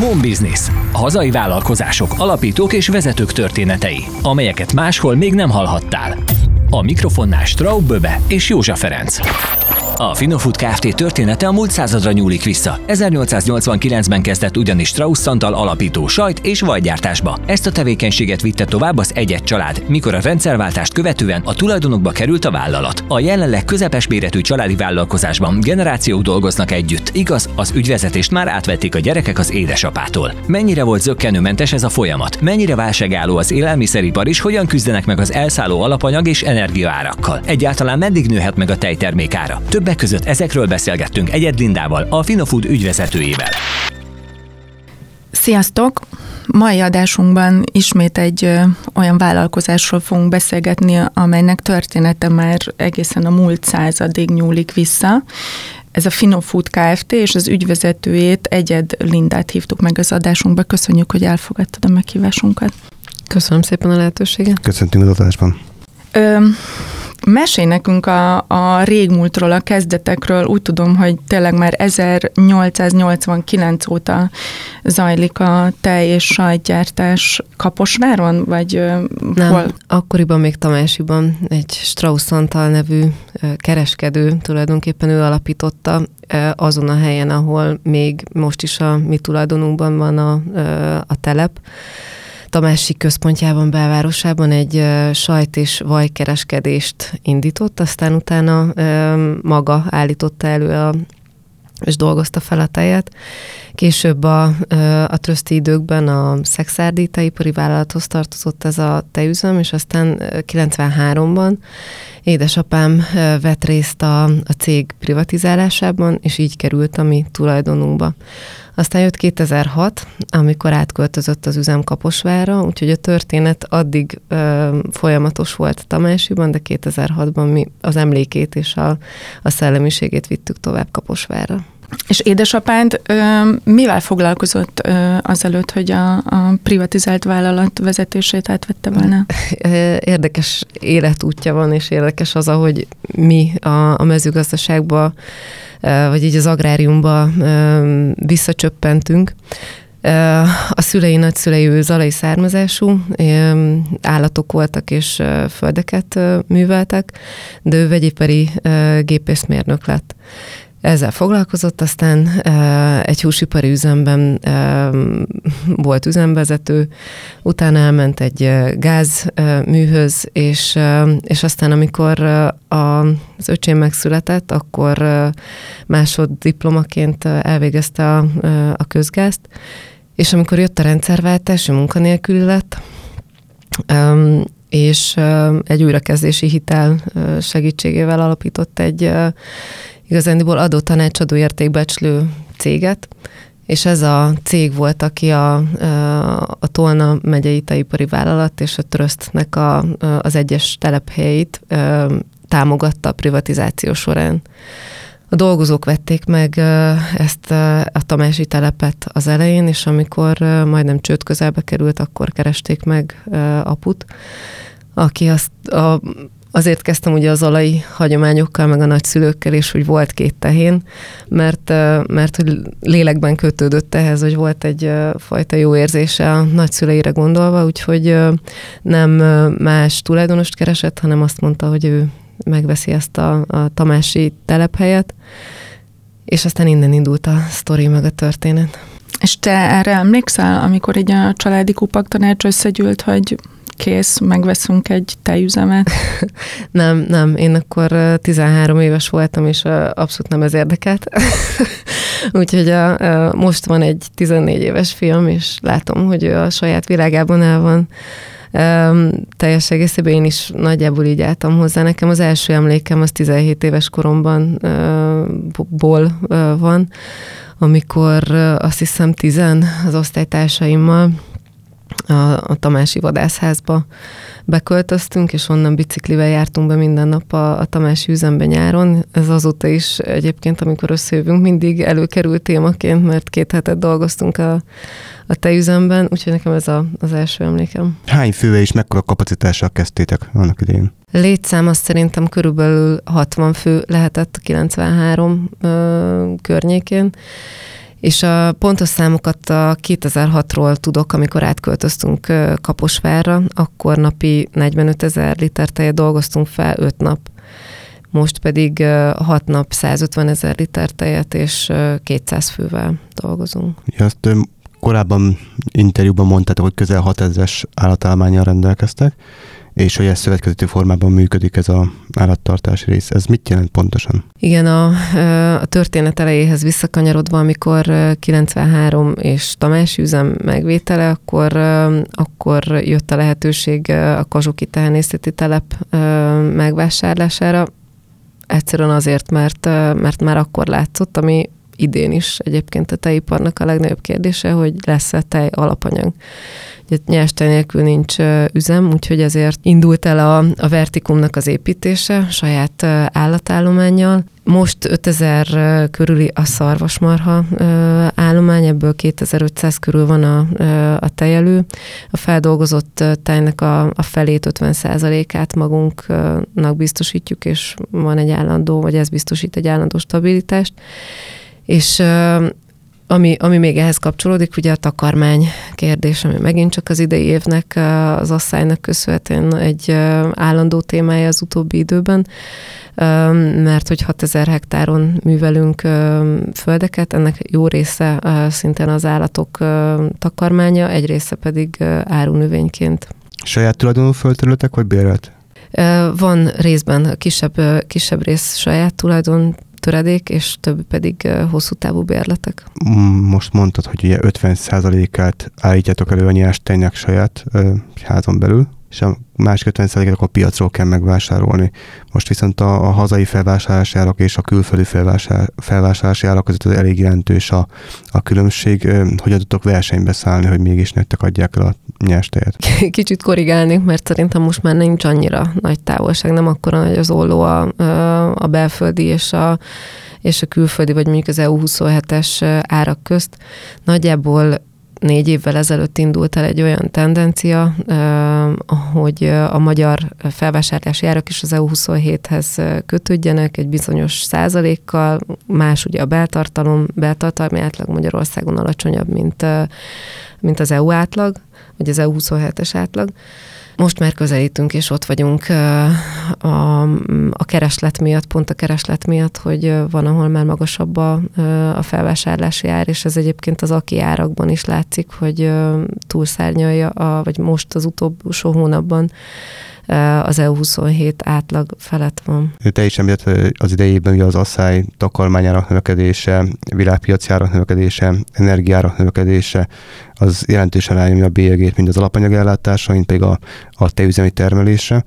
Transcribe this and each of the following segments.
Home Business. Hazai vállalkozások, alapítók és vezetők történetei, amelyeket máshol még nem hallhattál. A mikrofonnál Straub Böbe és Józsa Ferenc. A Finofood Kft. története a múlt századra nyúlik vissza. 1889-ben kezdett ugyanis Strauss Santal alapító sajt és vajgyártásba. Ezt a tevékenységet vitte tovább az egyet család, mikor a rendszerváltást követően a tulajdonokba került a vállalat. A jelenleg közepes méretű családi vállalkozásban generációk dolgoznak együtt. Igaz, az ügyvezetést már átvették a gyerekek az édesapától. Mennyire volt zöggenőmentes ez a folyamat? Mennyire válságálló az élelmiszeripar is, hogyan küzdenek meg az elszálló alapanyag és energiaárakkal? Egyáltalán meddig nőhet meg a tejtermékára? Több Többek között ezekről beszélgettünk Egyed Lindával, a Finofood ügyvezetőjével. Sziasztok! Mai adásunkban ismét egy ö, olyan vállalkozásról fogunk beszélgetni, amelynek története már egészen a múlt századig nyúlik vissza. Ez a Finofood Kft. és az ügyvezetőjét Egyed Lindát hívtuk meg az adásunkba. Köszönjük, hogy elfogadtad a meghívásunkat. Köszönöm szépen a lehetőséget. Köszöntünk az adásban. Ö, Mesélj nekünk a, a régmúltról, a kezdetekről. Úgy tudom, hogy tényleg már 1889 óta zajlik a tej és sajtgyártás Kaposváron, vagy Nem, hol? akkoriban még Tamásiban egy Strauss Antal nevű kereskedő, tulajdonképpen ő alapította azon a helyen, ahol még most is a mi tulajdonunkban van a, a telep Tamási központjában, belvárosában egy sajt és vajkereskedést indított, aztán utána maga állította elő a és dolgozta fel a tejet. Később a, a tröszti időkben a Szexárdi tejipari vállalathoz tartozott ez a tejüzem, és aztán 93-ban édesapám vett részt a, a cég privatizálásában, és így került a mi tulajdonunkba. Aztán jött 2006, amikor átköltözött az üzem Kaposvára, úgyhogy a történet addig ö, folyamatos volt Tamásiban, de 2006-ban mi az emlékét és a, a szellemiségét vittük tovább Kaposvára. És édesapád ö, mivel foglalkozott ö, azelőtt, hogy a, a privatizált vállalat vezetését átvette volna? Érdekes életútja van, és érdekes az, ahogy mi a, a mezőgazdaságba, vagy így az agráriumba visszacsöppentünk. A szülei, nagyszülei ő zalai származású, állatok voltak és földeket műveltek, de ő vegyipari gépészmérnök lett ezzel foglalkozott, aztán egy húsipari üzemben volt üzemvezető, utána elment egy gázműhöz, és, és aztán amikor az öcsém megszületett, akkor másoddiplomaként elvégezte a, a közgázt, és amikor jött a rendszerváltás, ő munkanélküli lett, és egy újrakezdési hitel segítségével alapított egy igazándiból adó tanácsadó értékbecslő céget, és ez a cég volt, aki a, a Tolna megyei teipari vállalat és a Trösztnek a, az egyes telephelyeit támogatta a privatizáció során. A dolgozók vették meg ezt a Tamási telepet az elején, és amikor majdnem csőd közelbe került, akkor keresték meg aput, aki azt a Azért kezdtem ugye az alai hagyományokkal, meg a nagyszülőkkel, és hogy volt két tehén, mert, mert hogy lélekben kötődött ehhez, hogy volt egy fajta jó érzése a nagyszüleire gondolva, úgyhogy nem más tulajdonost keresett, hanem azt mondta, hogy ő megveszi ezt a, a tamási telephelyet, és aztán innen indult a sztori meg a történet. És te erre emlékszel, amikor egy a családi kupak tanács összegyűlt, hogy kész, megveszünk egy tejüzemet? nem, nem, én akkor 13 éves voltam, és abszolút nem ez érdekelt. Úgyhogy a, a, most van egy 14 éves fiam, és látom, hogy ő a saját világában el van. Teljes egészében én is nagyjából így álltam hozzá. Nekem az első emlékem az 17 éves koromban ból van, amikor azt hiszem tizen az osztálytársaimmal a, a Tamási vadászházba beköltöztünk, és onnan biciklivel jártunk be minden nap a, a Tamási üzembe nyáron. Ez azóta is egyébként, amikor összejövünk, mindig előkerült témaként, mert két hetet dolgoztunk a, a tejüzemben, úgyhogy nekem ez a, az első emlékem. Hány fővel és mekkora kapacitással kezdtétek annak idején? Létszám azt szerintem körülbelül 60 fő lehetett a 93 ö, környékén, És a pontos számokat a 2006-ról tudok, amikor átköltöztünk Kaposvárra, akkor napi 45 ezer liter tejet dolgoztunk fel 5 nap. Most pedig 6 nap 150 ezer liter tejet és 200 fővel dolgozunk. Ja, azt korábban interjúban mondtátok, hogy közel 6000-es állatállományjal rendelkeztek, és hogy ez szövetkezeti formában működik ez a állattartási rész. Ez mit jelent pontosan? Igen, a, a történet elejéhez visszakanyarodva, amikor 93 és Tamási üzem megvétele, akkor, akkor jött a lehetőség a Kazsuki tehenészeti telep megvásárlására. Egyszerűen azért, mert, mert már akkor látszott, ami idén is egyébként a tejiparnak a legnagyobb kérdése, hogy lesz-e tej alapanyag. Ugye nyerstej nélkül nincs üzem, úgyhogy ezért indult el a, a Vertikumnak az építése saját állatállományjal. Most 5000 körüli a szarvasmarha állomány, ebből 2500 körül van a, a tejelő. A feldolgozott tejnek a, a felét, 50% át magunknak biztosítjuk, és van egy állandó, vagy ez biztosít egy állandó stabilitást. És ami, ami még ehhez kapcsolódik, ugye a takarmány kérdés, ami megint csak az idei évnek, az asszálynak köszönhetően egy állandó témája az utóbbi időben, mert hogy 6000 hektáron művelünk földeket, ennek jó része szintén az állatok takarmánya, egy része pedig árunövényként. Saját tulajdonú földterületek, vagy bérelt? Van részben kisebb, kisebb rész saját tulajdon töredék, és több pedig hosszú távú bérletek. Most mondtad, hogy ugye 50%-át állítjátok elő a nyers tejnek saját házon belül, és a másik 50% a piacról kell megvásárolni. Most viszont a, a hazai felvásárlási árak és a külföldi felvásár, felvásárlási árak között az elég jelentős a, a különbség. Hogy tudtok versenybe szállni, hogy mégis nektek adják el a nyers tejet? Kicsit korrigálnék, mert szerintem most már nincs annyira nagy távolság, nem akkora nagy az olló a, a belföldi és a és a külföldi, vagy mondjuk az EU27-es árak közt. Nagyjából négy évvel ezelőtt indult el egy olyan tendencia, hogy a magyar felvásárlási árak is az EU27-hez kötődjenek egy bizonyos százalékkal, más ugye a beltartalom, beltartalmi átlag Magyarországon alacsonyabb, mint, mint az EU átlag, vagy az EU27-es átlag. Most már közelítünk, és ott vagyunk a, a kereslet miatt, pont a kereslet miatt, hogy van, ahol már magasabb a, a felvásárlási ár, és ez egyébként az aki árakban is látszik, hogy túlszárnyalja, a, vagy most az utolsó hónapban az EU27 átlag felett van. Te is említett az idejében ugye az asszály takarmányának növekedése, világpiacjának növekedése, energiárak növekedése, az jelentősen elnyomja a bélyegét, mind az alapanyag ellátása, mint pedig a, a tejüzemi termelése.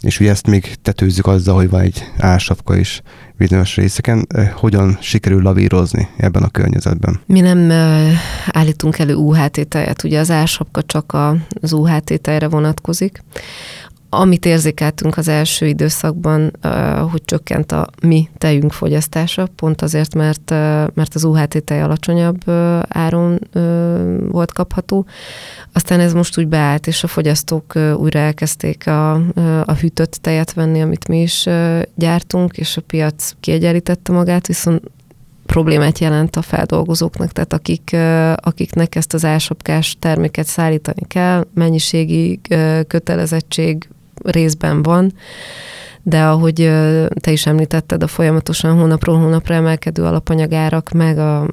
És ugye ezt még tetőzzük azzal, hogy van egy ásapka is bizonyos részeken. Hogyan sikerül lavírozni ebben a környezetben? Mi nem állítunk elő UHT tejet, ugye az ásapka csak az UHT tejre vonatkozik amit érzékeltünk az első időszakban, hogy csökkent a mi tejünk fogyasztása, pont azért, mert, mert az UHT tej alacsonyabb áron volt kapható. Aztán ez most úgy beállt, és a fogyasztók újra elkezdték a, a hűtött tejet venni, amit mi is gyártunk, és a piac kiegyenlítette magát, viszont problémát jelent a feldolgozóknak, tehát akik, akiknek ezt az ásapkás terméket szállítani kell, mennyiségi kötelezettség részben van, de ahogy te is említetted, a folyamatosan hónapról hónapra emelkedő alapanyagárak, meg a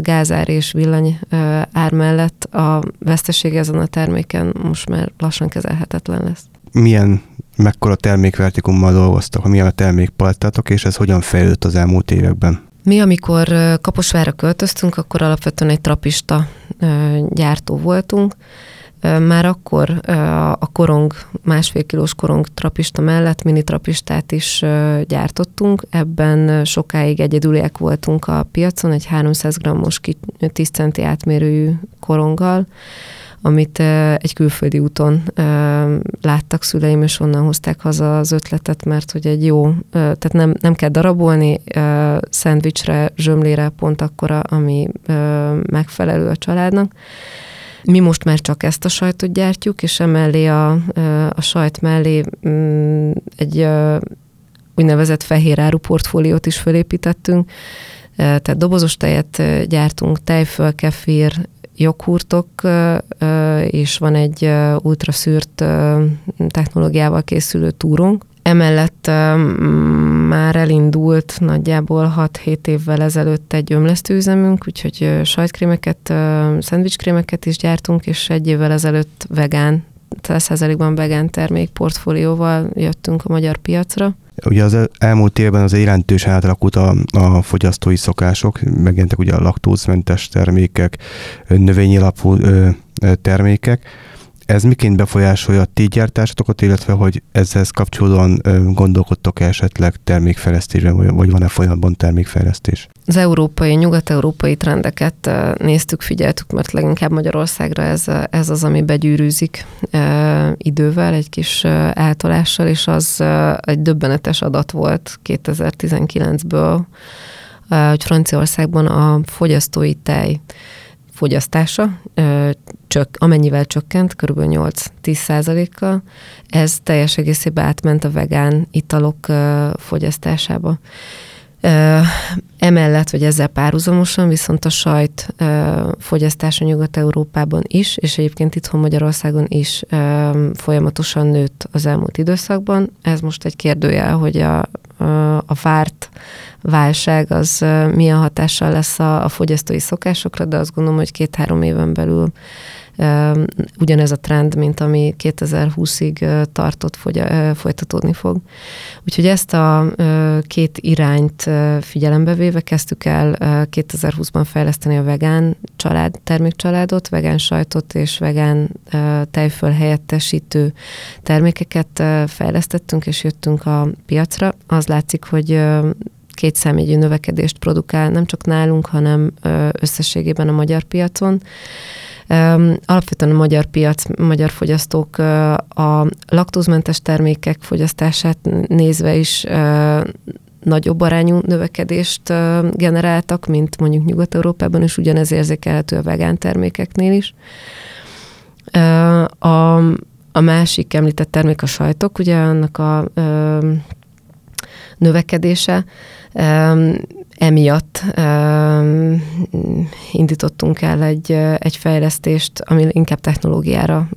gázár és villany ár mellett a veszteség ezen a terméken most már lassan kezelhetetlen lesz. Milyen, mekkora termékvertikummal dolgoztak, milyen a termékpalettátok, és ez hogyan fejlődött az elmúlt években? Mi, amikor Kaposvára költöztünk, akkor alapvetően egy trapista gyártó voltunk, már akkor a korong, másfél kilós korong trapista mellett mini trapistát is gyártottunk. Ebben sokáig egyedüliek voltunk a piacon, egy 300 g-os 10 centi átmérőjű koronggal, amit egy külföldi úton láttak szüleim, és onnan hozták haza az ötletet, mert hogy egy jó, tehát nem, nem kell darabolni, szendvicsre, zsömlére pont akkora, ami megfelelő a családnak mi most már csak ezt a sajtot gyártjuk, és emellé a, a sajt mellé mm, egy úgynevezett fehér áru portfóliót is fölépítettünk, tehát dobozos tejet gyártunk, tejföl, kefir, joghurtok, és van egy ultraszűrt technológiával készülő túrunk. Emellett már elindult nagyjából 6-7 évvel ezelőtt egy ömlesztőüzemünk, úgyhogy sajtkrémeket, szendvicskrémeket is gyártunk, és egy évvel ezelőtt vegán 100%-ban vegán termék portfólióval jöttünk a magyar piacra. Ugye az elmúlt évben az jelentősen átalakult a, a fogyasztói szokások, megjelentek ugye a laktózmentes termékek, növényi alapú termékek. Ez miként befolyásolja a ti gyártásotokat, illetve hogy ezzel kapcsolódóan gondolkodtok esetleg termékfejlesztésben, vagy van-e folyamatban termékfejlesztés? Az európai, nyugat-európai trendeket néztük, figyeltük, mert leginkább Magyarországra ez, ez az, ami begyűrűzik idővel, egy kis eltolással, és az egy döbbenetes adat volt 2019-ből, hogy Franciaországban a fogyasztói tej fogyasztása csök, amennyivel csökkent, kb. 8-10 százalékkal, ez teljes egészében átment a vegán italok fogyasztásába. Emellett, vagy ezzel párhuzamosan viszont a sajt fogyasztása Nyugat-Európában is, és egyébként itthon Magyarországon is folyamatosan nőtt az elmúlt időszakban. Ez most egy kérdőjel, hogy a, a várt válság az milyen hatással lesz a, a fogyasztói szokásokra, de azt gondolom, hogy két-három éven belül ugyanez a trend, mint ami 2020-ig tartott, folytatódni fog. Úgyhogy ezt a két irányt figyelembe véve kezdtük el 2020-ban fejleszteni a vegán család, termékcsaládot, vegán sajtot és vegán tejföl helyettesítő termékeket fejlesztettünk, és jöttünk a piacra. Az látszik, hogy két számjegyű növekedést produkál nem csak nálunk, hanem összességében a magyar piacon. Alapvetően a magyar piac, magyar fogyasztók a laktózmentes termékek fogyasztását nézve is nagyobb arányú növekedést generáltak, mint mondjuk Nyugat-Európában, és ugyanez érzékelhető a vegán termékeknél is. A, a másik említett termék a sajtok, ugye annak a növekedése. Emiatt indítottunk el egy, egy fejlesztést, ami inkább technológiára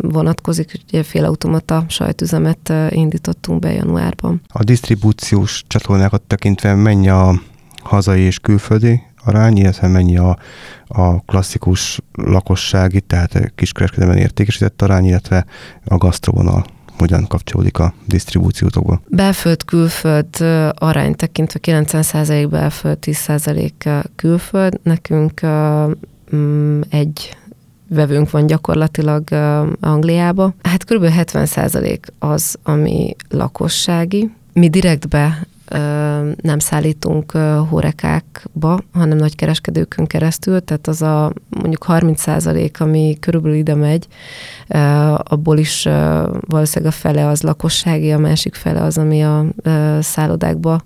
vonatkozik, ugye félautomata sajtüzemet indítottunk be januárban. A disztribúciós csatornákat tekintve mennyi a hazai és külföldi arány, illetve mennyi a, a klasszikus lakossági, tehát kiskereskedelmen értékesített arány, illetve a gasztrovonal? Hogyan kapcsolódik a disztribúciótokba? Belföld-külföld arány tekintve 90% belföld, 10% külföld. Nekünk mm, egy vevőnk van gyakorlatilag Angliába. Hát kb. 70% az, ami lakossági. Mi direktbe nem szállítunk horekákba, hanem nagy kereskedőkön keresztül, tehát az a mondjuk 30 százalék, ami körülbelül ide megy, abból is valószínűleg a fele az lakossági, a másik fele az, ami a szállodákba,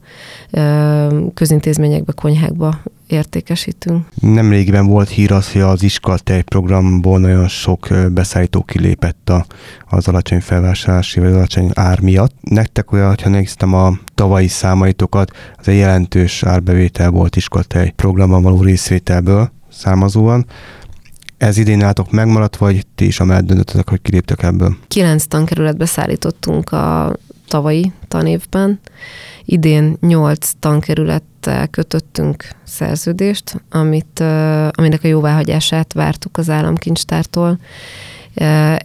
közintézményekbe, konyhákba értékesítünk. Nemrégiben volt hír az, hogy az iskolatej programból nagyon sok beszállító kilépett a, az alacsony felvásárlási vagy alacsony ár miatt. Nektek olyan, ha néztem a tavalyi számaitokat, az egy jelentős árbevétel volt iskolatej programban való részvételből származóan. Ez idén álltok megmaradt, vagy ti is amellett döntöttetek, hogy kiléptek ebből? Kilenc tankerületbe szállítottunk a tavalyi tanévben. Idén nyolc tankerülettel kötöttünk szerződést, amit, aminek a jóváhagyását vártuk az államkincstártól.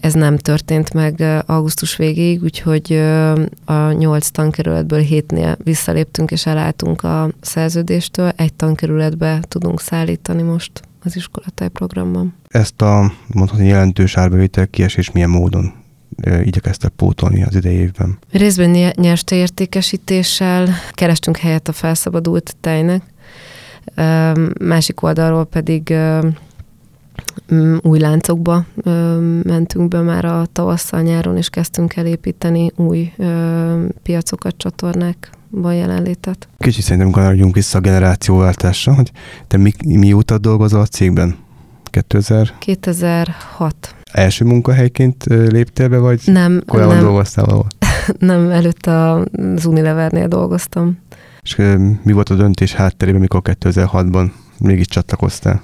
Ez nem történt meg augusztus végéig, úgyhogy a nyolc tankerületből hétnél visszaléptünk és elálltunk a szerződéstől. Egy tankerületbe tudunk szállítani most az iskolatáj programban. Ezt a mondhatni jelentős árbevétel kiesés milyen módon igyekeztek pótolni az idei évben? Részben nyerste értékesítéssel kerestünk helyet a felszabadult tejnek, másik oldalról pedig új láncokba mentünk be már a tavasszal nyáron, és kezdtünk el építeni új piacokat, csatornákban jelenlétet. Kicsit szerintem kanyarodjunk vissza a generációváltásra, hogy te mi, mióta dolgozol a cégben? 2000? 2006 első munkahelyként léptél be, vagy nem, korábban nem. dolgoztál valahol? nem, előtte az Unilevernél dolgoztam. És mi volt a döntés hátterében, mikor 2006-ban mégis csatlakoztál?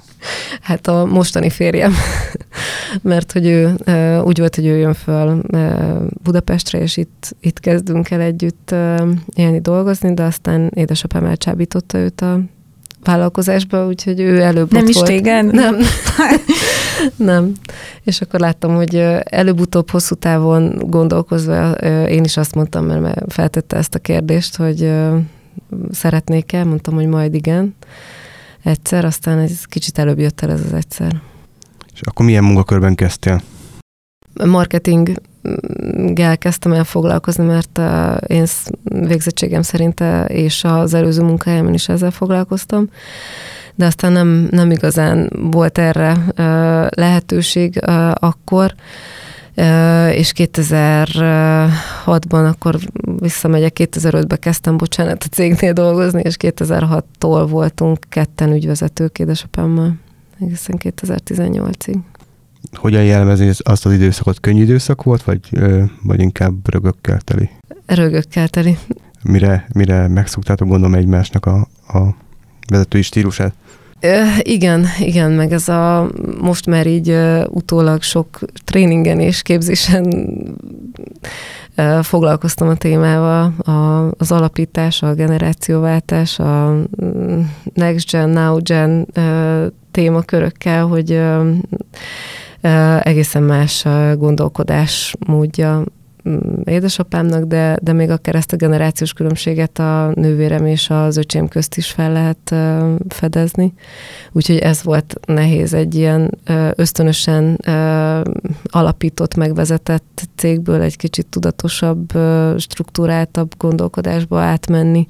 Hát a mostani férjem, mert hogy ő úgy volt, hogy ő jön föl Budapestre, és itt, itt kezdünk el együtt élni, dolgozni, de aztán édesapám elcsábította őt a vállalkozásba, úgyhogy ő előbb Nem ott is volt. téged? Nem. nem. És akkor láttam, hogy előbb-utóbb hosszú távon gondolkozva én is azt mondtam, mert feltette ezt a kérdést, hogy szeretnék-e, mondtam, hogy majd igen. Egyszer, aztán ez kicsit előbb jött el ez az egyszer. És akkor milyen munkakörben kezdtél? Marketing kezdtem el foglalkozni, mert én végzettségem szerint és az előző munkájában is ezzel foglalkoztam, de aztán nem, nem igazán volt erre lehetőség akkor, és 2006-ban akkor visszamegyek, 2005-ben kezdtem, bocsánat, a cégnél dolgozni, és 2006-tól voltunk ketten ügyvezetők édesapámmal, egészen 2018-ig. Hogyan jellemezi azt az időszakot? Könnyű időszak volt, vagy, vagy inkább rögökkel teli? Rögökkel teli. Mire, mire megszoktátok gondolom egymásnak a, a vezetői stílusát? Ö, igen, igen, meg ez a most már így uh, utólag sok tréningen és képzésen uh, foglalkoztam a témával, a, az alapítás, a generációváltás, a mm, next gen, now gen uh, témakörökkel, hogy uh, egészen más gondolkodás módja édesapámnak, de, de még akár ezt a generációs különbséget a nővérem és az öcsém közt is fel lehet fedezni. Úgyhogy ez volt nehéz egy ilyen ösztönösen alapított, megvezetett cégből egy kicsit tudatosabb, struktúráltabb gondolkodásba átmenni.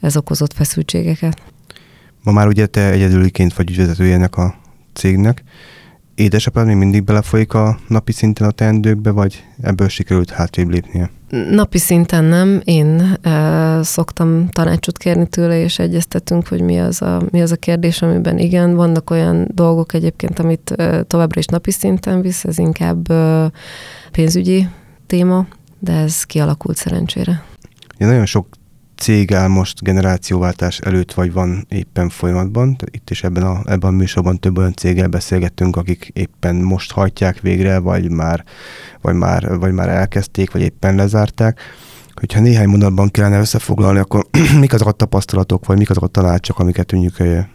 Ez okozott feszültségeket. Ma már ugye te egyedüliként vagy ügyvezetője ennek a cégnek édesapád még mindig belefolyik a napi szinten a teendőkbe, vagy ebből sikerült hátrébb lépnie? Napi szinten nem. Én e, szoktam tanácsot kérni tőle, és egyeztetünk, hogy mi az, a, mi az a kérdés, amiben igen, vannak olyan dolgok egyébként, amit e, továbbra is napi szinten visz, ez inkább e, pénzügyi téma, de ez kialakult szerencsére. Ja, nagyon sok cég áll most generációváltás előtt, vagy van éppen folyamatban. Itt is ebben a, ebben a műsorban több olyan céggel beszélgettünk, akik éppen most hajtják végre, vagy már, vagy már, vagy már elkezdték, vagy éppen lezárták. Hogyha néhány mondatban kellene összefoglalni, akkor mik azok a tapasztalatok, vagy mik azok a tanácsok, amiket mondjuk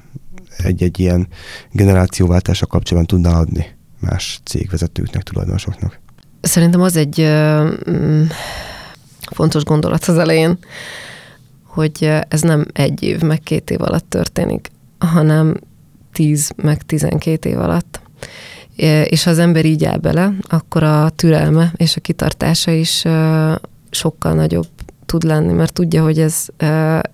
egy-egy ilyen generációváltása kapcsolatban tudna adni más cégvezetőknek, tulajdonosoknak? Szerintem az egy mm, fontos gondolat az elején, hogy ez nem egy év, meg két év alatt történik, hanem tíz, meg tizenkét év alatt. És ha az ember így áll bele, akkor a türelme és a kitartása is sokkal nagyobb tud lenni, mert tudja, hogy ez,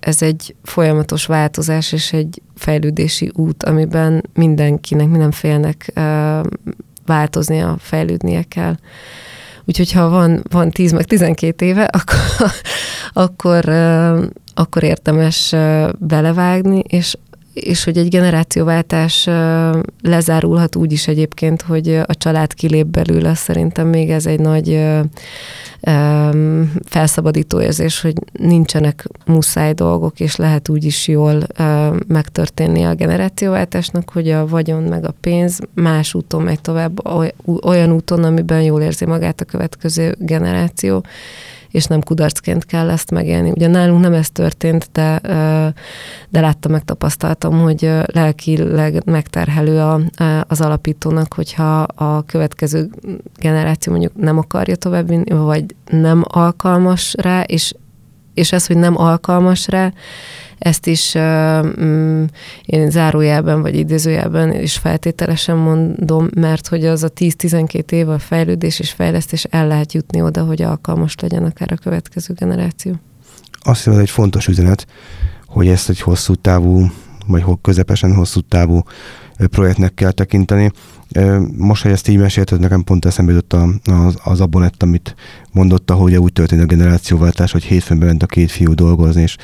ez egy folyamatos változás és egy fejlődési út, amiben mindenkinek, mindenfélnek változnia, fejlődnie kell. Úgyhogy ha van, van 10 meg 12 éve, akkor, akkor, akkor érdemes belevágni, és és hogy egy generációváltás lezárulhat úgy is egyébként, hogy a család kilép belőle, szerintem még ez egy nagy felszabadító érzés, hogy nincsenek muszáj dolgok, és lehet úgy is jól megtörténni a generációváltásnak, hogy a vagyon meg a pénz más úton megy tovább, olyan úton, amiben jól érzi magát a következő generáció és nem kudarcként kell ezt megélni. Ugye nálunk nem ez történt, de, de láttam, megtapasztaltam, hogy lelkileg megterhelő a, az alapítónak, hogyha a következő generáció mondjuk nem akarja továbbvinni, vagy nem alkalmas rá, és és ez, hogy nem alkalmas rá, ezt is uh, én zárójában vagy idézőjelben is feltételesen mondom, mert hogy az a 10-12 év a fejlődés és fejlesztés el lehet jutni oda, hogy alkalmas legyen akár a következő generáció. Azt hiszem, ez egy fontos üzenet, hogy ezt egy hosszú távú, vagy közepesen hosszú távú projektnek kell tekinteni. Most, hogy ezt így mesélted, nekem pont eszembe jutott az, az abonett, amit mondotta, hogy úgy történt a generációváltás, hogy hétfőn bement a két fiú dolgozni, és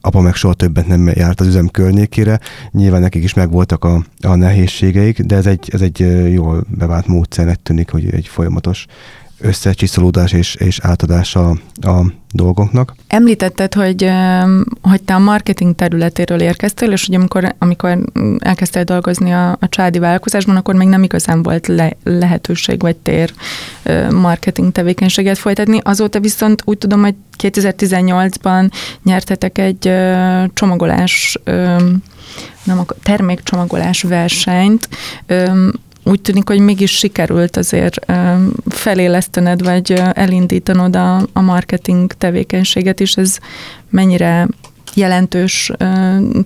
apa meg soha többet nem járt az üzem környékére. Nyilván nekik is megvoltak a, a nehézségeik, de ez egy, ez egy jól bevált módszer, tűnik, hogy egy folyamatos összecsiszolódás és, és átadása a dolgoknak. Említetted, hogy, hogy te a marketing területéről érkeztél, és hogy amikor, amikor elkezdtél dolgozni a, a családi vállalkozásban, akkor még nem igazán volt le, lehetőség vagy tér marketing tevékenységet folytatni. Azóta viszont úgy tudom, hogy 2018-ban nyertetek egy csomagolás nem a termékcsomagolás versenyt, úgy tűnik, hogy mégis sikerült azért felélesztened, vagy elindítanod a, a marketing tevékenységet is. Ez mennyire jelentős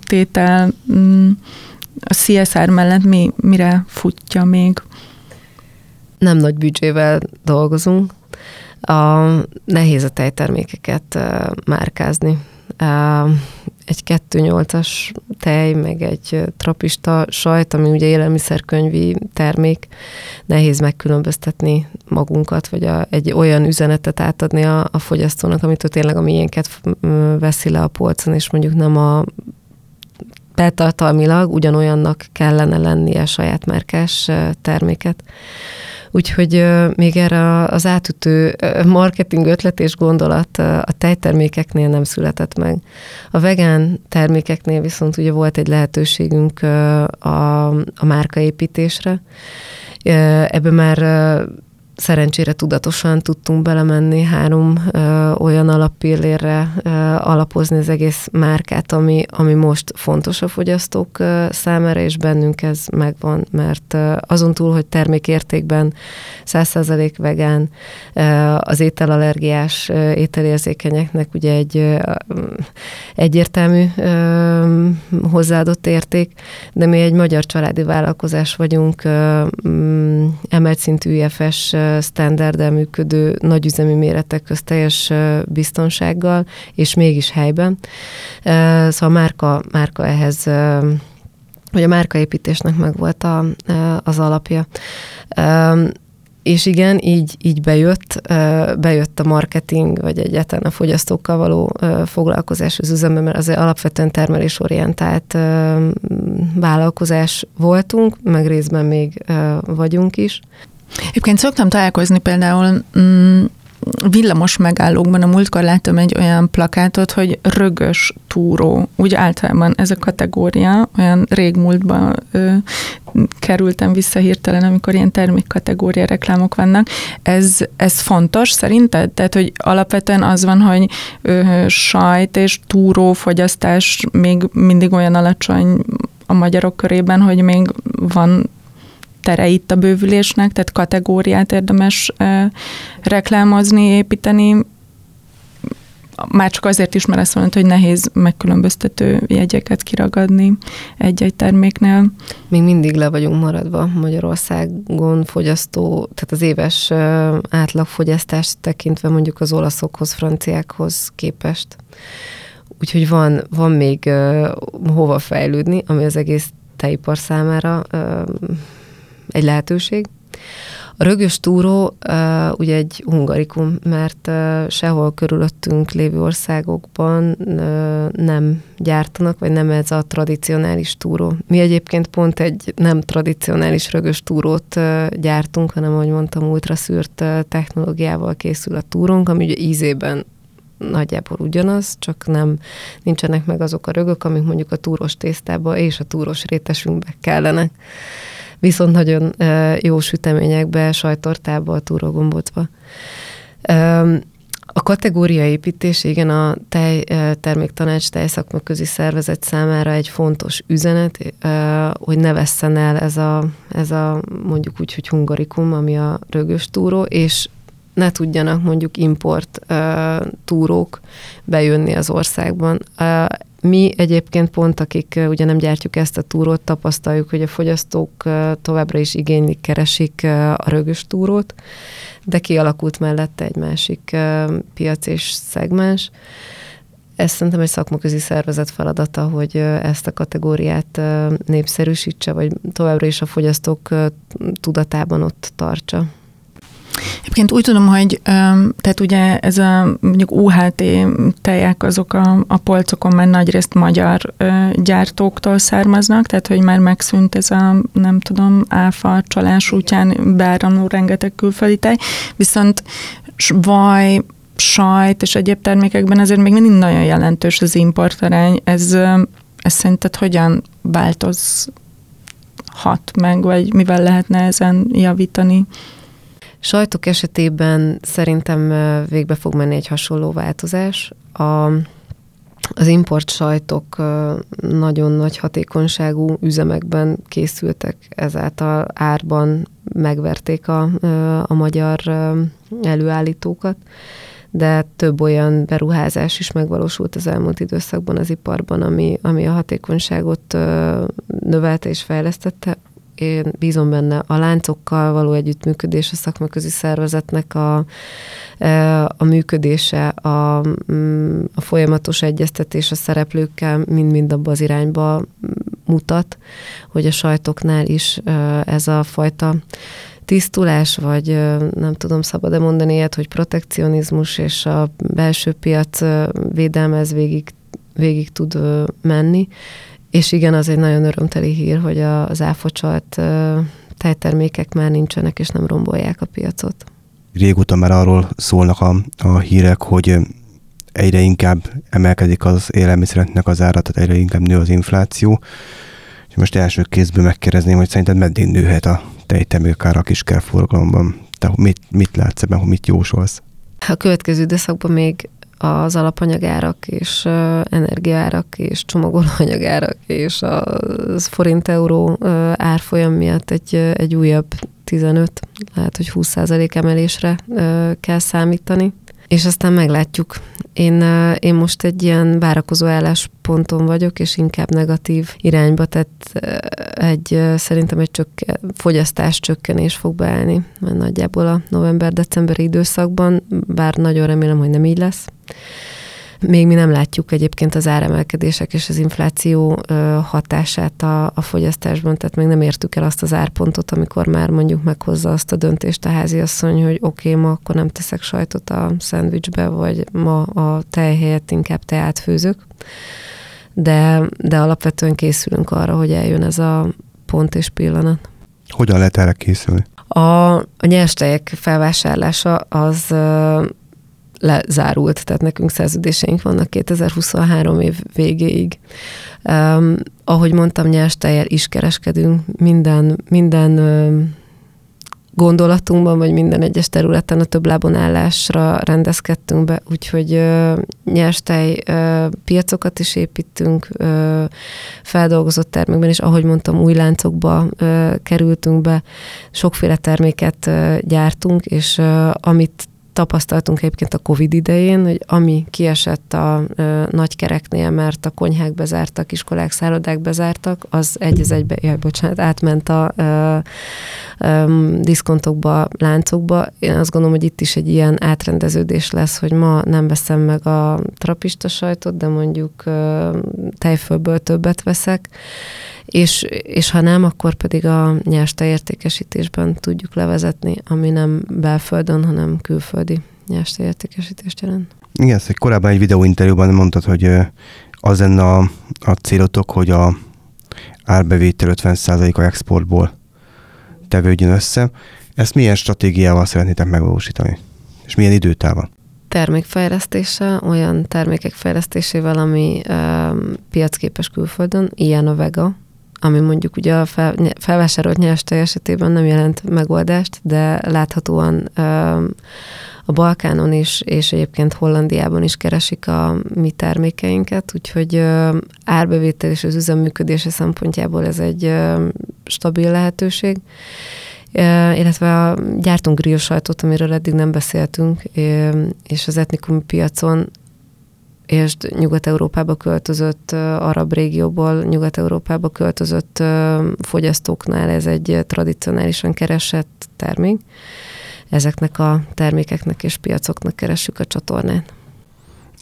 tétel mm, a CSR mellett mi, mire futja még? Nem nagy büdzsével dolgozunk. A, nehéz a tejtermékeket márkázni egy 2.8-as tej, meg egy trapista sajt, ami ugye élelmiszerkönyvi termék, nehéz megkülönböztetni magunkat, vagy a, egy olyan üzenetet átadni a, a fogyasztónak, amit tényleg a miénket veszi le a polcon, és mondjuk nem a betartalmilag ugyanolyannak kellene lennie saját márkás terméket. Úgyhogy még erre az átütő marketing ötlet és gondolat a tejtermékeknél nem született meg. A vegán termékeknél viszont ugye volt egy lehetőségünk a, a márkaépítésre. Ebben már szerencsére tudatosan tudtunk belemenni három ö, olyan alappillérre ö, alapozni az egész márkát, ami, ami most fontos a fogyasztók ö, számára, és bennünk ez megvan, mert ö, azon túl, hogy termékértékben 100% vegán, ö, az ételallergiás ö, ételérzékenyeknek ugye egy ö, egyértelmű ö, hozzáadott érték, de mi egy magyar családi vállalkozás vagyunk, ö, emelt szintű IFS standarddel működő nagyüzemi méretek közt teljes biztonsággal, és mégis helyben. Szóval a márka, márka ehhez hogy a márkaépítésnek meg volt a, az alapja. És igen, így, így bejött, bejött a marketing, vagy egyáltalán a fogyasztókkal való foglalkozás az üzemben, mert azért alapvetően termelésorientált vállalkozás voltunk, meg részben még vagyunk is. Egyébként szoktam találkozni például mm, villamos megállókban a múltkor láttam egy olyan plakátot, hogy rögös túró. Úgy általában ez a kategória, olyan régmúltban ö, kerültem vissza hirtelen, amikor ilyen termékkategória reklámok vannak. Ez, ez fontos szerinted? Tehát, hogy alapvetően az van, hogy ö, sajt és túró fogyasztás még mindig olyan alacsony a magyarok körében, hogy még van tere itt a bővülésnek, tehát kategóriát érdemes reklámozni, építeni, már csak azért is, mert ezt mondta, hogy nehéz megkülönböztető jegyeket kiragadni egy-egy terméknél. Még mindig le vagyunk maradva Magyarországon fogyasztó, tehát az éves átlagfogyasztást tekintve mondjuk az olaszokhoz, franciákhoz képest. Úgyhogy van, van még hova fejlődni, ami az egész tejipar számára egy lehetőség. A rögös túró uh, ugye egy hungarikum, mert uh, sehol körülöttünk lévő országokban uh, nem gyártanak, vagy nem ez a tradicionális túró. Mi egyébként pont egy nem tradicionális rögös túrót uh, gyártunk, hanem, ahogy mondtam, ultraszűrt uh, technológiával készül a túrónk, ami ugye ízében nagyjából ugyanaz, csak nem nincsenek meg azok a rögök, amik mondjuk a túros tésztába és a túros rétesünkbe kellenek viszont nagyon jó süteményekbe, sajtortába, a túrógombocba. A kategóriaépítés, igen, a tej, terméktanács tejszakmaközi szervezet számára egy fontos üzenet, hogy ne vesszen el ez a, ez a mondjuk úgy, hogy hungarikum, ami a rögös túró, és ne tudjanak mondjuk import túrók bejönni az országban. Mi egyébként pont, akik ugye nem gyártjuk ezt a túrót, tapasztaljuk, hogy a fogyasztók továbbra is igénylik, keresik a rögös túrót, de kialakult mellette egy másik piac és szegmens. Ez szerintem egy szakmaközi szervezet feladata, hogy ezt a kategóriát népszerűsítse, vagy továbbra is a fogyasztók tudatában ott tartsa. Egyébként úgy tudom, hogy tehát ugye ez a mondjuk UHT tejek azok a, a polcokon már nagyrészt magyar gyártóktól származnak, tehát hogy már megszűnt ez a nem tudom, áfa csalás útján beáramló rengeteg külföldi tej, viszont vaj, sajt és egyéb termékekben azért még mindig nagyon jelentős az importarány. Ez, ez szerinted hogyan változhat meg, vagy mivel lehetne ezen javítani? Sajtok esetében szerintem végbe fog menni egy hasonló változás. A, az import sajtok nagyon nagy hatékonyságú üzemekben készültek, ezáltal árban megverték a, a magyar előállítókat, de több olyan beruházás is megvalósult az elmúlt időszakban az iparban, ami, ami a hatékonyságot növelte és fejlesztette, én bízom benne a láncokkal való együttműködés, a szakmaközi szervezetnek a, e, a működése, a, mm, a folyamatos egyeztetés a szereplőkkel mind-mind abba az irányba mutat, hogy a sajtoknál is e, ez a fajta tisztulás, vagy e, nem tudom, szabad-e mondani ilyet, hogy protekcionizmus és a belső piac védelmez végig, végig tud menni, és igen, az egy nagyon örömteli hír, hogy az áfocsalt tejtermékek már nincsenek, és nem rombolják a piacot. Régóta már arról szólnak a, a hírek, hogy egyre inkább emelkedik az élelmiszereknek az ára, tehát egyre inkább nő az infláció. És most első kézből megkérdezném, hogy szerinted meddig nőhet a tejtermékek ára a kiskerforgalomban? Te mit, mit látsz ebben, hogy mit jósolsz? A következő időszakban még az alapanyagárak és energiaárak és csomagolóanyagárak és a forint-euró árfolyam miatt egy, egy újabb 15, lehet, hogy 20% emelésre kell számítani és aztán meglátjuk. Én, én most egy ilyen várakozó állásponton vagyok, és inkább negatív irányba, tehát egy, szerintem egy csökke, fogyasztás csökkenés fog beállni, mert nagyjából a november-decemberi időszakban, bár nagyon remélem, hogy nem így lesz. Még mi nem látjuk egyébként az áremelkedések és az infláció hatását a, a fogyasztásban, tehát még nem értük el azt az árpontot, amikor már mondjuk meghozza azt a döntést a háziasszony, hogy oké, okay, ma akkor nem teszek sajtot a szendvicsbe, vagy ma a tej helyett inkább teát főzök. De, de alapvetően készülünk arra, hogy eljön ez a pont és pillanat. Hogyan lehet erre készülni? A, a nyerstejek felvásárlása az lezárult, tehát nekünk szerződéseink vannak 2023 év végéig. Um, ahogy mondtam, nyerstejjel is kereskedünk, minden, minden um, gondolatunkban, vagy minden egyes területen a több lábon állásra rendezkedtünk be, úgyhogy uh, nyerstej uh, piacokat is építünk, uh, feldolgozott termékben, és ahogy mondtam, új láncokba uh, kerültünk be, sokféle terméket uh, gyártunk, és uh, amit tapasztaltunk egyébként a Covid idején, hogy ami kiesett a ö, nagykereknél, mert a konyhák bezártak, iskolák, szállodák bezártak, az egy az egybe, jaj, bocsánat, átment a ö, ö, diszkontokba, láncokba. Én azt gondolom, hogy itt is egy ilyen átrendeződés lesz, hogy ma nem veszem meg a trapista sajtot, de mondjuk ö, tejfölből többet veszek, és, és ha nem, akkor pedig a nyers értékesítésben tudjuk levezetni, ami nem belföldön, hanem külföldi nyers értékesítést jelent. Igen, ezt egy korábban egy videóinterjúban mondtad, hogy az lenne a, a célotok, hogy a árbevétel 50%-a exportból tevődjön össze. Ezt milyen stratégiával szeretnétek megvalósítani? És milyen időtávon? termékfejlesztése, olyan termékek fejlesztésével, ami um, piacképes külföldön, ilyen a Vega, ami mondjuk ugye a fel, felvásárolt nyerstej esetében nem jelent megoldást, de láthatóan a Balkánon is, és egyébként Hollandiában is keresik a mi termékeinket, úgyhogy árbevétel és az üzemműködése szempontjából ez egy stabil lehetőség. Illetve a, gyártunk griós sajtot, amiről eddig nem beszéltünk, és az etnikum piacon és Nyugat-Európába költözött, arab régióból Nyugat-Európába költözött fogyasztóknál ez egy tradicionálisan keresett termék. Ezeknek a termékeknek és piacoknak keressük a csatornát.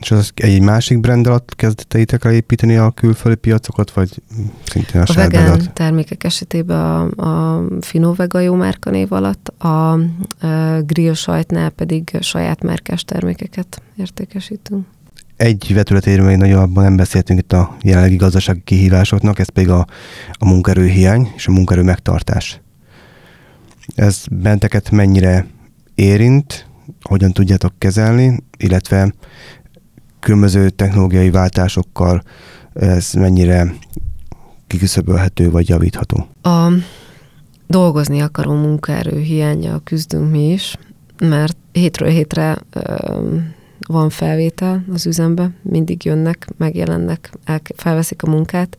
És az egy másik brand alatt kezdeteitek el építeni a külföldi piacokat, vagy szintén a, a vegán termékek esetében a, a Fino Vega jó márkanév alatt, a, a grill sajtnál pedig saját márkás termékeket értékesítünk. Egy vetületéről még nagyobban nem beszéltünk itt a jelenlegi gazdasági kihívásoknak, ez pedig a, a munkerőhiány és a munkerő megtartás. Ez benteket mennyire érint, hogyan tudjátok kezelni, illetve különböző technológiai váltásokkal ez mennyire kiküszöbölhető vagy javítható? A dolgozni akaró munkaerő hiánya küzdünk mi is, mert hétről hétre ö, van felvétel az üzembe, mindig jönnek, megjelennek, el, felveszik a munkát,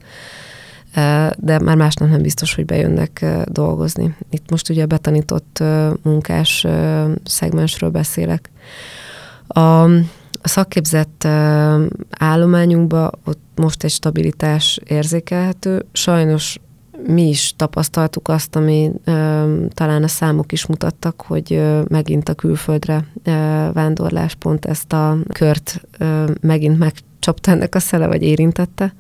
de már másnap nem biztos, hogy bejönnek dolgozni. Itt most ugye a betanított munkás szegmensről beszélek. A, a szakképzett állományunkban ott most egy stabilitás érzékelhető. Sajnos mi is tapasztaltuk azt, ami ö, talán a számok is mutattak, hogy ö, megint a külföldre ö, vándorlás pont ezt a kört ö, megint megcsapta ennek a szele, vagy érintette.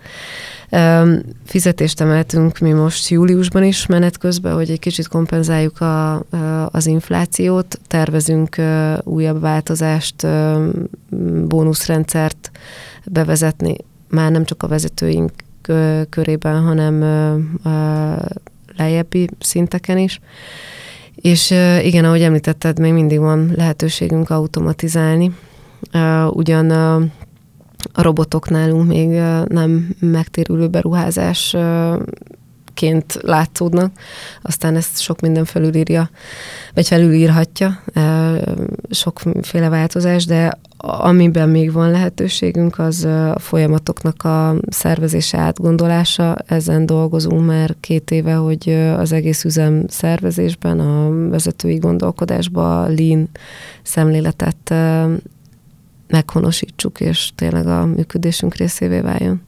Ö, fizetést emeltünk mi most júliusban is menet közben, hogy egy kicsit kompenzáljuk a, az inflációt, tervezünk ö, újabb változást, ö, bónuszrendszert bevezetni, már nem csak a vezetőink körében, hanem lejjebbi szinteken is. És igen, ahogy említetted, még mindig van lehetőségünk automatizálni. Ugyan a robotok nálunk még nem megtérülő beruházás ként látszódnak, aztán ezt sok minden felülírja, vagy felülírhatja, sokféle változás, de amiben még van lehetőségünk, az a folyamatoknak a szervezése, átgondolása. Ezen dolgozunk már két éve, hogy az egész üzem szervezésben, a vezetői gondolkodásba a lean szemléletet meghonosítsuk, és tényleg a működésünk részévé váljon.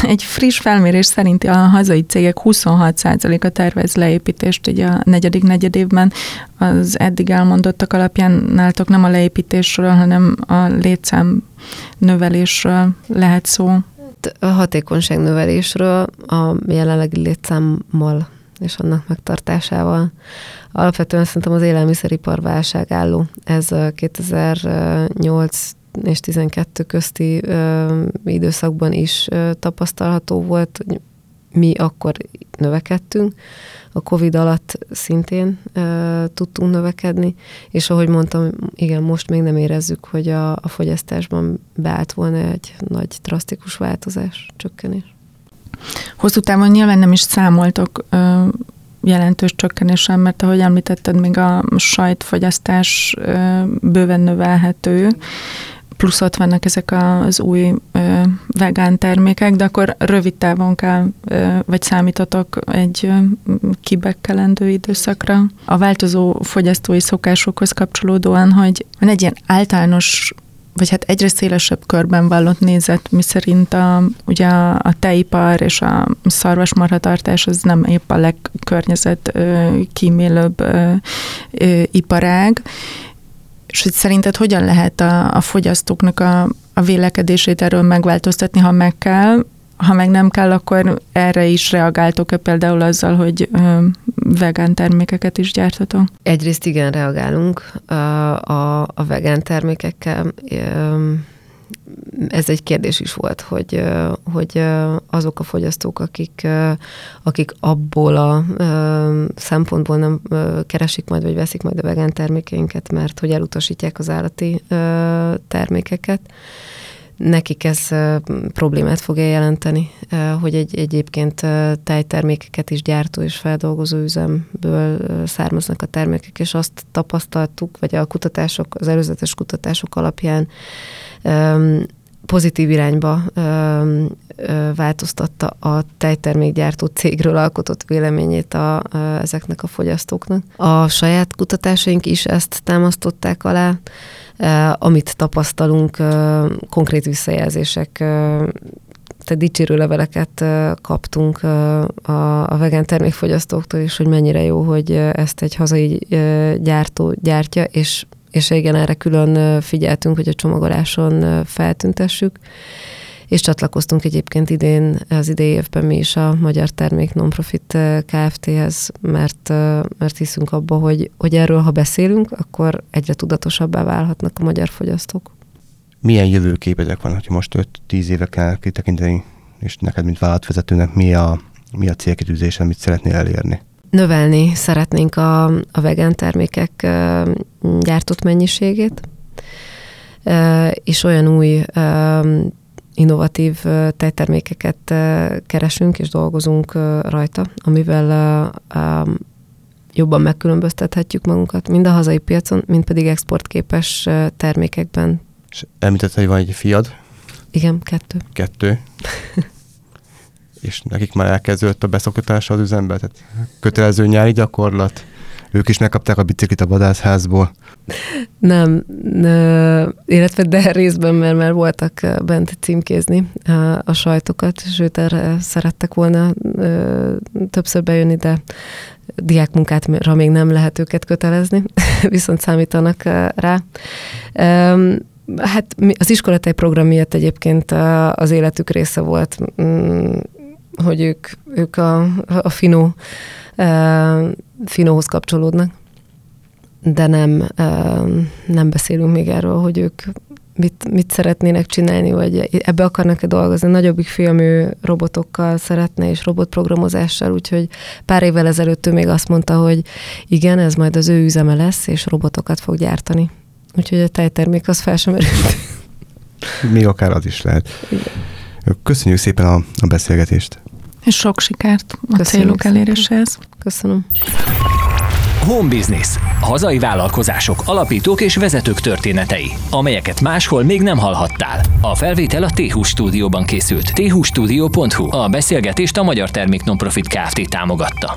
Egy friss felmérés szerint a hazai cégek 26%-a tervez leépítést ugye a negyedik negyedévben. Az eddig elmondottak alapján náltok nem a leépítésről, hanem a létszám növelésről lehet szó. A hatékonyság növelésről a jelenlegi létszámmal és annak megtartásával. Alapvetően szerintem az élelmiszeripar válság álló. Ez 2008 és 12 közti ö, időszakban is ö, tapasztalható volt, hogy mi akkor növekedtünk, a Covid alatt szintén ö, tudtunk növekedni, és ahogy mondtam, igen, most még nem érezzük, hogy a, a fogyasztásban beállt volna egy nagy drasztikus változás, csökkenés. Hosszú távon nyilván nem is számoltok ö, jelentős csökkenésen, mert ahogy említetted, még a sajtfogyasztás ö, bőven növelhető, plusz ott vannak ezek az új ö, vegán termékek, de akkor rövid távon kell, ö, vagy számítotok egy ö, kibekkelendő időszakra. A változó fogyasztói szokásokhoz kapcsolódóan, hogy van egy ilyen általános vagy hát egyre szélesebb körben vallott nézet, miszerint a, ugye a, a teipar és a szarvasmarhatartás az nem épp a legkörnyezet kímélőbb iparág, és hogy szerinted hogyan lehet a, a fogyasztóknak a, a vélekedését erről megváltoztatni, ha meg kell, ha meg nem kell, akkor erre is reagáltok-e például azzal, hogy ö, vegán termékeket is gyártatok? Egyrészt igen, reagálunk a, a, a vegán termékekkel. Ö, ez egy kérdés is volt, hogy, hogy azok a fogyasztók, akik, akik abból a szempontból nem keresik majd, vagy veszik majd a vegán termékeinket, mert hogy elutasítják az állati termékeket, nekik ez problémát fogja jelenteni, hogy egy, egyébként tejtermékeket is gyártó és feldolgozó üzemből származnak a termékek, és azt tapasztaltuk, vagy a kutatások, az előzetes kutatások alapján pozitív irányba változtatta a tejtermékgyártó cégről alkotott véleményét a, ezeknek a fogyasztóknak. A saját kutatásaink is ezt támasztották alá, amit tapasztalunk, konkrét visszajelzések ö, tehát dicsérő leveleket kaptunk a, a vegán termékfogyasztóktól is, hogy mennyire jó, hogy ezt egy hazai gyártó gyártja, és és igen, erre külön figyeltünk, hogy a csomagoláson feltüntessük és csatlakoztunk egyébként idén, az idei évben mi is a Magyar Termék Nonprofit Kft-hez, mert, mert hiszünk abba, hogy, hogy erről, ha beszélünk, akkor egyre tudatosabbá válhatnak a magyar fogyasztók. Milyen jövőképezek van, hogy most 5-10 éve kell kitekinteni, és neked, mint vállalatvezetőnek, mi a, mi a célkitűzés, amit szeretnél elérni? Növelni szeretnénk a, a vegán termékek gyártott mennyiségét, és olyan új innovatív tejtermékeket keresünk és dolgozunk rajta, amivel jobban megkülönböztethetjük magunkat, mind a hazai piacon, mind pedig exportképes termékekben. És említett, hogy van egy fiad? Igen, kettő. Kettő. és nekik már elkezdődött a beszoktatása az üzembe? Tehát kötelező nyári gyakorlat? Ők is megkapták a biciklit a vadászházból? Nem, illetve de részben, mert már voltak bent címkézni a sajtokat, sőt erre szerettek volna többször bejönni, de diákmunkátra még nem lehet őket kötelezni, viszont számítanak rá. Hát az iskolatai program miatt egyébként az életük része volt, mm, hogy ők, ők a, a finó, finóhoz kapcsolódnak de nem, nem beszélünk még erről, hogy ők mit, mit szeretnének csinálni, vagy ebbe akarnak-e dolgozni. Nagyobbik fiam ő robotokkal szeretne, és robotprogramozással, úgyhogy pár évvel ezelőtt ő még azt mondta, hogy igen, ez majd az ő üzeme lesz, és robotokat fog gyártani. Úgyhogy a tejtermék az fel sem Még akár az is lehet. Igen. Köszönjük szépen a, a beszélgetést. És sok sikert a Köszönjük célok eléréséhez. Köszönöm. Home Business. Hazai vállalkozások, alapítók és vezetők történetei, amelyeket máshol még nem hallhattál. A felvétel a t stúdióban készült. thstudio.hu. A beszélgetést a Magyar Termék Nonprofit Kft. támogatta.